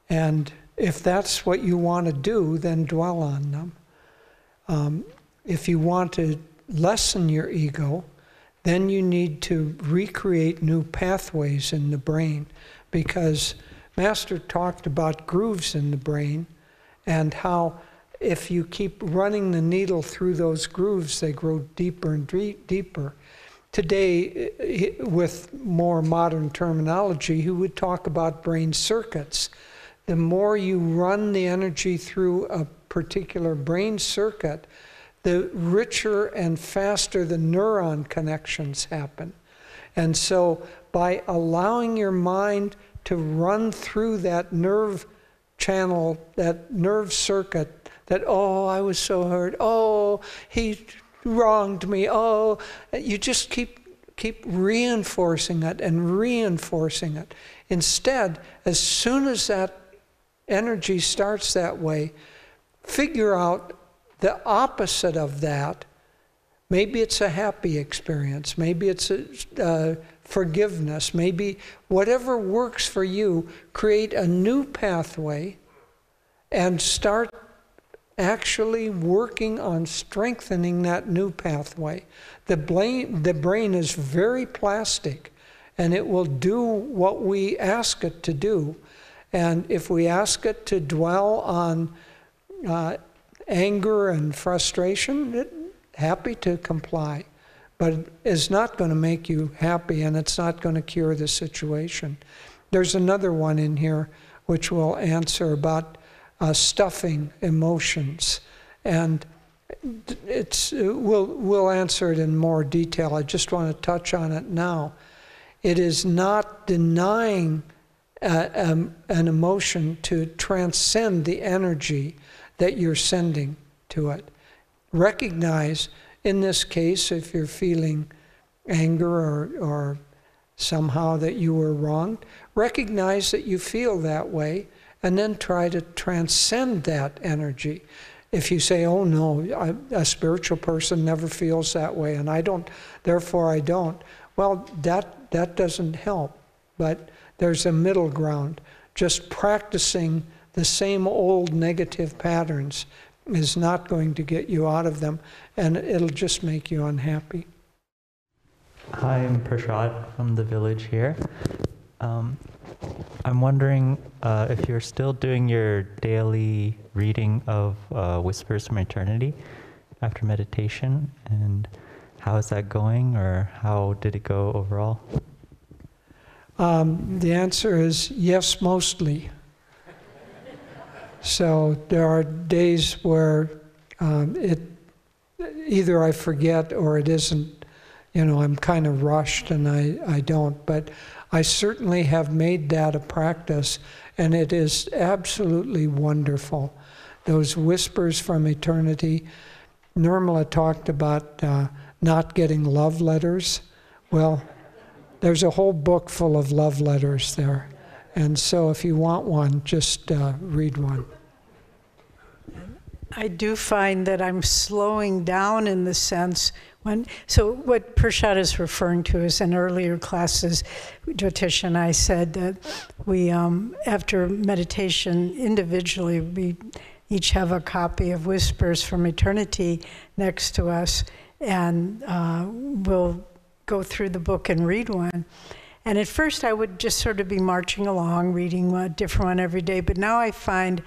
And if that's what you want to do, then dwell on them. Um, if you want to lessen your ego, then you need to recreate new pathways in the brain because Master talked about grooves in the brain and how if you keep running the needle through those grooves, they grow deeper and deeper. Today, eh, eh, with more modern terminology, he would talk about brain circuits the more you run the energy through a particular brain circuit, the richer and faster the neuron connections happen. And so, by allowing your mind to run through that nerve channel, that nerve circuit, that, oh, I was so hurt, oh, he wronged me, oh, you just keep keep reinforcing it and reinforcing it. Instead, as soon as that energy starts that way, figure out the opposite of that. Maybe it's a happy experience. Maybe it's a uh, forgiveness. Maybe whatever works for you, create a new pathway and start actually working on strengthening that new pathway. The brain, the brain is very plastic and it will do what we ask it to do. And if we ask it to dwell on uh, anger and frustration, it, happy to comply. But it's not going to make you happy and it's not going to cure the situation. There's another one in here which will answer about uh, stuffing emotions. And it's, we'll, we'll answer it in more detail. I just want to touch on it now. It is not denying uh, um, an emotion to transcend the energy that you're sending to it. Recognize, in this case, if you're feeling anger or, or somehow that you were wronged, recognize that you feel that way and then try to transcend that energy. If you say, oh no, I, a spiritual person never feels that way and I don't, therefore I don't, well, that, that doesn't help. But there's a middle ground. Just practicing the same old negative patterns is not going to get you out of them and it'll just make you unhappy. Hi, I'm Prashad from the village here. Um, I'm wondering uh, if you're still doing your daily reading of uh, Whispers from Eternity after meditation, and how is that going, or how did it go overall? Um, the answer is yes, mostly. so there are days where um, it either I forget or it isn't. You know, I'm kind of rushed and I, I don't. But I certainly have made that a practice, and it is absolutely wonderful. Those whispers from eternity. Nirmala talked about uh, not getting love letters. Well, there's a whole book full of love letters there. And so if you want one, just uh, read one. I do find that I'm slowing down in the sense when, so what Prashad is referring to is in earlier classes, Jyotish and I said that we, um, after meditation individually, we each have a copy of Whispers from Eternity next to us, and uh, we'll go through the book and read one. And at first, I would just sort of be marching along, reading a different one every day. But now I find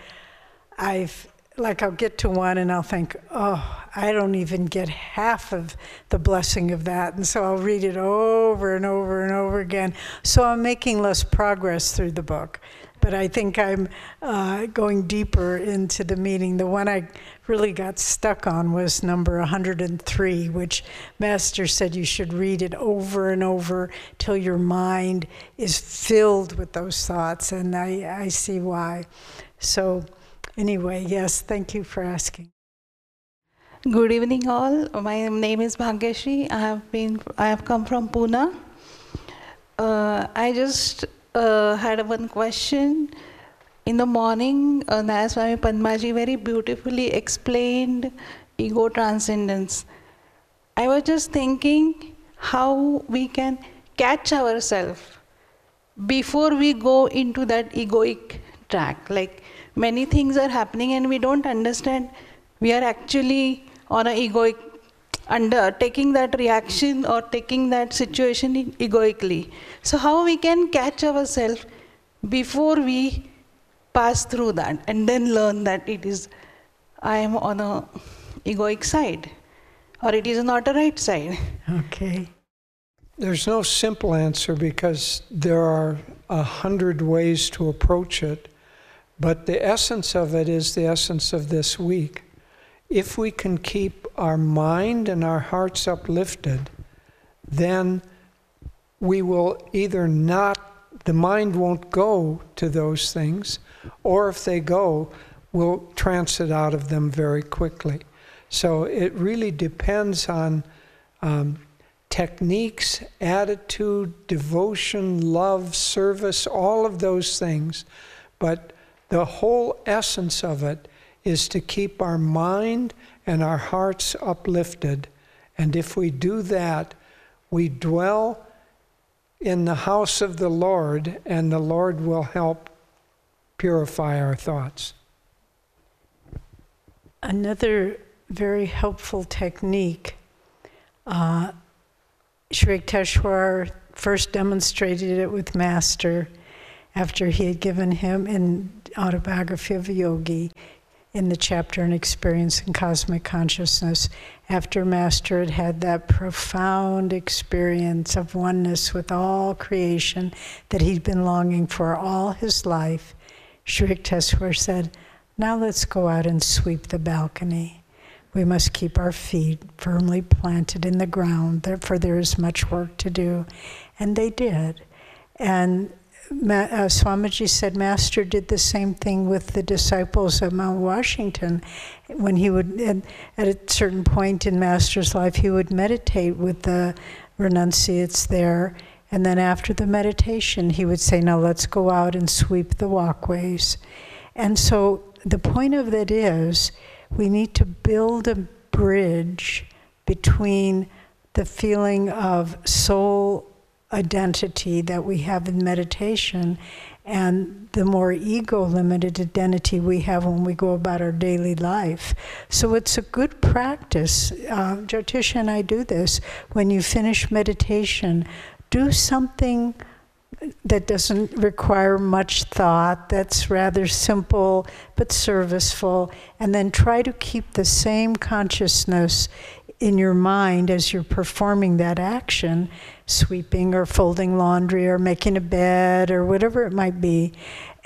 I've like I'll get to one and I'll think, oh, I don't even get half of the blessing of that. And so I'll read it over and over and over again. So I'm making less progress through the book. But I think I'm uh, going deeper into the meaning. The one I really got stuck on was number 103, which Master said you should read it over and over till your mind is filled with those thoughts. And I, I see why. So, Anyway, yes, thank you for asking. Good evening, all. My name is Bhagyashri. I have been. I have come from Pune. Uh, I just uh, had one question. In the morning, uh, Nayaswami Padmaji very beautifully explained ego transcendence. I was just thinking how we can catch ourselves before we go into that egoic track. Like many things are happening and we don't understand. We are actually on a egoic under taking that reaction or taking that situation egoically. So how we can catch ourselves before we pass through that and then learn that it is i am on a egoic side or it is not a right side? Okay. There's no simple answer because there are a hundred ways to approach it But the essence of it is the essence of this week. If we can keep our mind and our hearts uplifted, then we will either not, the mind won't go to those things, or if they go, we'll transit out of them very quickly. So it really depends on um, techniques, attitude, devotion, love, service, all of those things. But the whole essence of it is to keep our mind and our hearts uplifted. And if we do that, we dwell in the house of the Lord, and the Lord will help purify our thoughts. Another very helpful technique, uh, Sri Yukteswar first demonstrated it with Master after he had given him in Autobiography of a Yogi in the chapter on experience in cosmic consciousness. After master had had that profound experience of oneness with all creation that he'd been longing for all his life Sri Yukteswar said now let's go out and sweep the balcony. We must keep our feet firmly planted in the ground for there is much work to do. And they did. And uh, Swamiji said Master did the same thing with the disciples at Mount Washington. When he would, at a certain point in Master's life, he would meditate with the renunciates there. And then after the meditation, he would say, Now let's go out and sweep the walkways. And so the point of that is we need to build a bridge between the feeling of soul identity that we have in meditation and the more ego limited identity we have when we go about our daily life. So it's a good practice. Uh, Jyotisha and I do this. When you finish meditation, do something that doesn't require much thought, that's rather simple but serviceful, and then try to keep the same consciousness in your mind as you're performing that action, sweeping or folding laundry or making a bed or whatever it might be,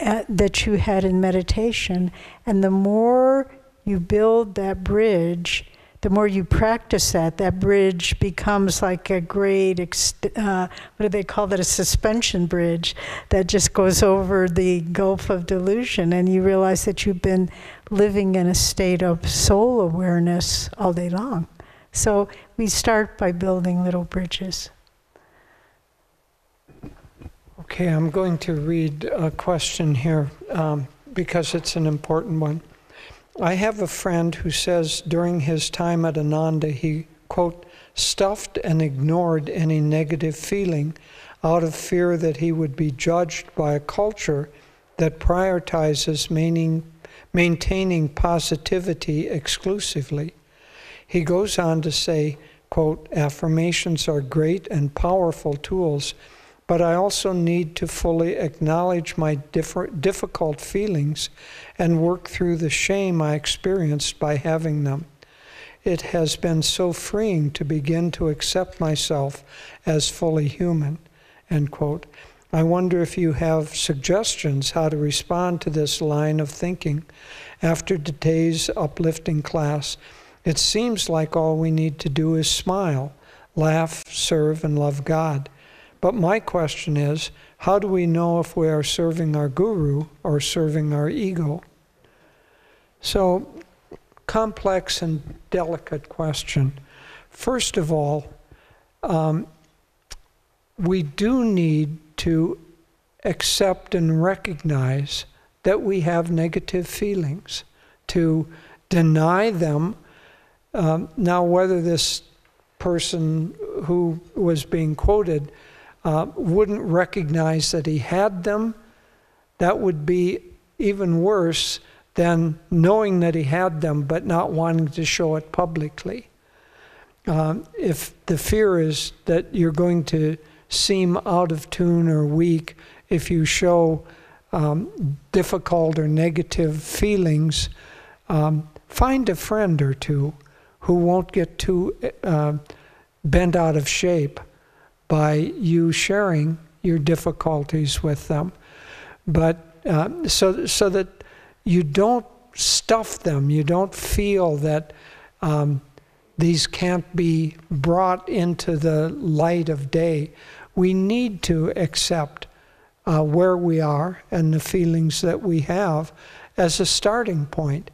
uh, that you had in meditation. And the more you build that bridge, the more you practice that, that bridge becomes like a great, uh, what do they call that, a suspension bridge that just goes over the gulf of delusion. And you realize that you've been living in a state of soul awareness all day long. So we start by building little bridges. Okay, I'm going to read a question here um, because it's an important one. I have a friend who says during his time at Ananda, he, quote, stuffed and ignored any negative feeling out of fear that he would be judged by a culture that prioritizes maintaining positivity exclusively. He goes on to say, quote, affirmations are great and powerful tools, but I also need to fully acknowledge my difficult feelings and work through the shame I experienced by having them. It has been so freeing to begin to accept myself as fully human, end quote. I wonder if you have suggestions how to respond to this line of thinking after today's uplifting class it seems like all we need to do is smile, laugh, serve, and love God. But my question is how do we know if we are serving our guru or serving our ego? So, complex and delicate question. First of all, um, we do need to accept and recognize that we have negative feelings. To deny them um, now, whether this person who was being quoted uh, wouldn't recognize that he had them, that would be even worse than knowing that he had them but not wanting to show it publicly. Um, if the fear is that you're going to seem out of tune or weak if you show um, difficult or negative feelings, um, find a friend or two who won't get too uh, bent out of shape by you sharing your difficulties with them. But uh, so, so that you don't stuff them. You don't feel that um, these can't be brought into the light of day. We need to accept uh, where we are and the feelings that we have as a starting point.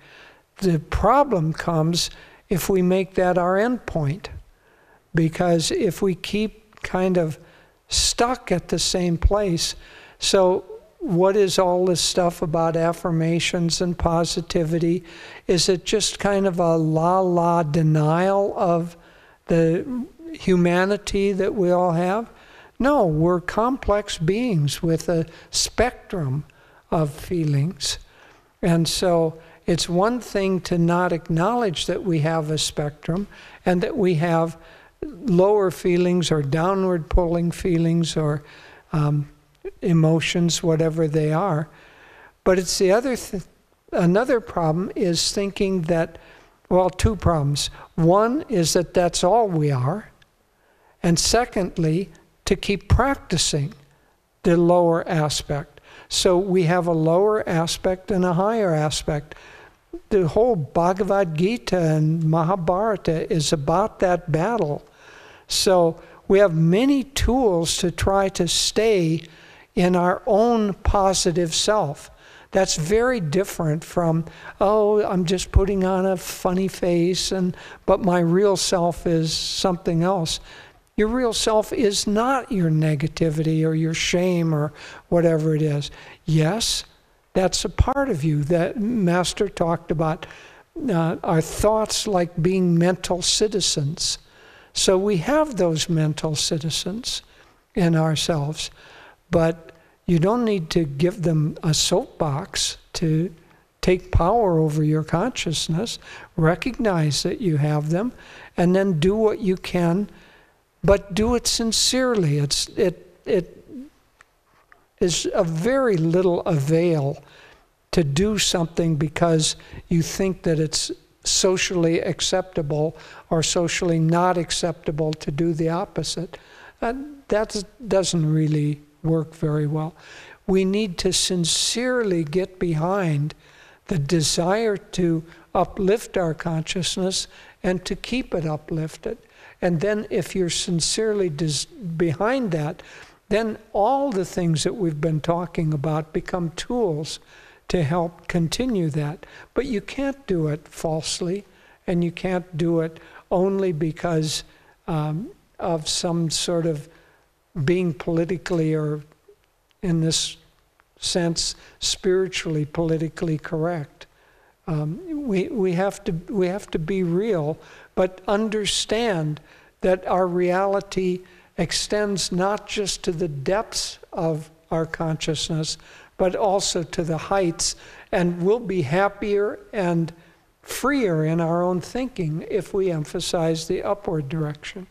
The problem comes if we make that our end point. Because if we keep kind of stuck at the same place, so what is all this stuff about affirmations and positivity? Is it just kind of a la la denial of the humanity that we all have? No, we're complex beings with a spectrum of feelings. And so it's one thing to not acknowledge that we have a spectrum and that we have lower feelings or downward pulling feelings or um, emotions, whatever they are. But it's the other th- another problem is thinking that, well, two problems. One is that that's all we are. And secondly, to keep practicing the lower aspect. So we have a lower aspect and a higher aspect. The whole Bhagavad Gita and Mahabharata is about that battle. So we have many tools to try to stay in our own positive self. That's very different from, oh, I'm just putting on a funny face and but my real self is something else. Your real self is not your negativity or your shame or whatever it is. Yes, that's a part of you that Master talked about uh, our thoughts like being mental citizens. So we have those mental citizens in ourselves. But you don't need to give them a soapbox to take power over your consciousness. Recognize that you have them, and then do what you can, but do it sincerely. It's, it, it is of very little avail to do something because you think that it's socially acceptable or socially not acceptable to do the opposite. Uh, that doesn't really work very well. We need to sincerely get behind the desire to uplift our consciousness and to keep it uplifted. And then, if you're sincerely des- behind that, then all the things that we've been talking about become tools to help continue that. But you can't do it falsely, and you can't do it only because um, of some sort of being politically or, in this sense, spiritually politically correct. Um, we, we, have to, we have to be real, but understand that our reality extends not just to the depths of our consciousness, but also to the heights, and we'll be happier and freer in our own thinking if we emphasize the upward direction.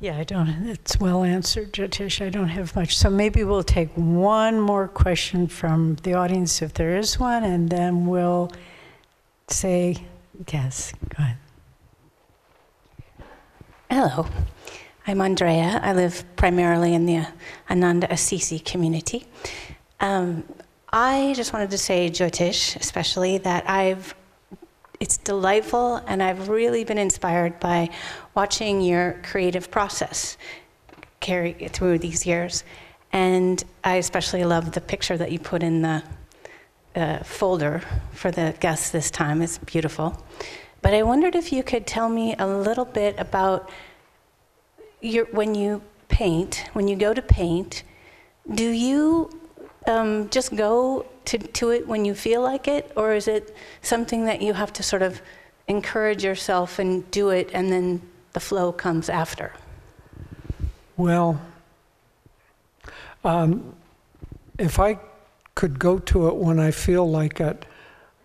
Yeah, I don't, it's well answered, Jyotish. I don't have much. So maybe we'll take one more question from the audience if there is one, and then we'll say, yes, go ahead. Hello, I'm Andrea. I live primarily in the Ananda Assisi community. Um, I just wanted to say, Jyotish, especially, that I've it's delightful, and I've really been inspired by watching your creative process carry through these years. And I especially love the picture that you put in the uh, folder for the guests this time. It's beautiful. But I wondered if you could tell me a little bit about your, when you paint, when you go to paint, do you um, just go to, to it when you feel like it, or is it something that you have to sort of encourage yourself and do it, and then the flow comes after? Well, um, if I could go to it when I feel like it,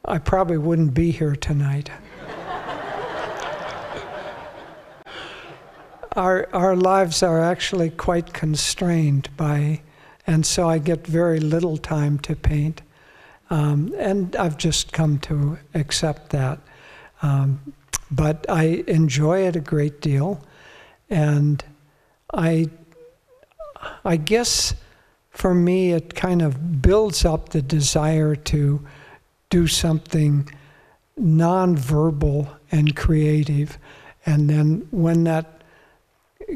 I probably wouldn't be here tonight. our, our lives are actually quite constrained by and so I get very little time to paint. Um, and I've just come to accept that. Um, but I enjoy it a great deal. And I, I guess for me, it kind of builds up the desire to do something nonverbal and creative. And then when that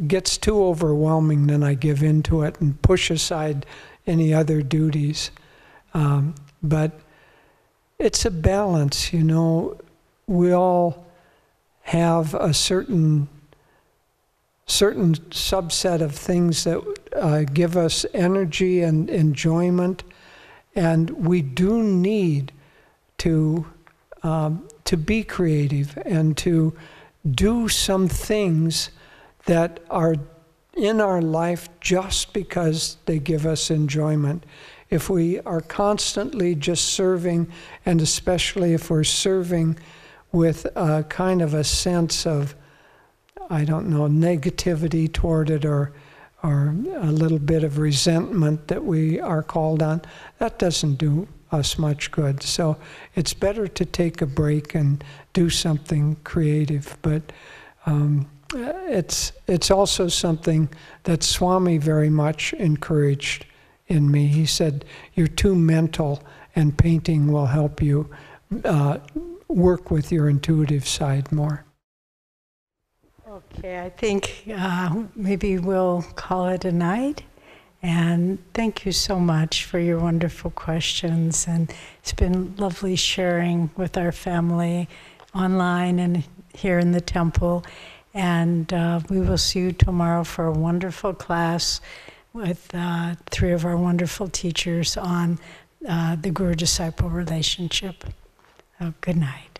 gets too overwhelming, then I give into it and push aside any other duties. Um, but it's a balance, you know. We all have a certain certain subset of things that uh, give us energy and enjoyment, and we do need to um, to be creative and to do some things that are in our life just because they give us enjoyment. If we are constantly just serving, and especially if we're serving with a kind of a sense of, I don't know, negativity toward it or, or a little bit of resentment that we are called on, that doesn't do us much good. So it's better to take a break and do something creative. But um, it's it's also something that Swami very much encouraged in me. He said, "You're too mental, and painting will help you uh, work with your intuitive side more." Okay, I think uh, maybe we'll call it a night. And thank you so much for your wonderful questions. And it's been lovely sharing with our family online and here in the temple. And uh, we will see you tomorrow for a wonderful class with uh, three of our wonderful teachers on uh, the guru disciple relationship. Uh, good night.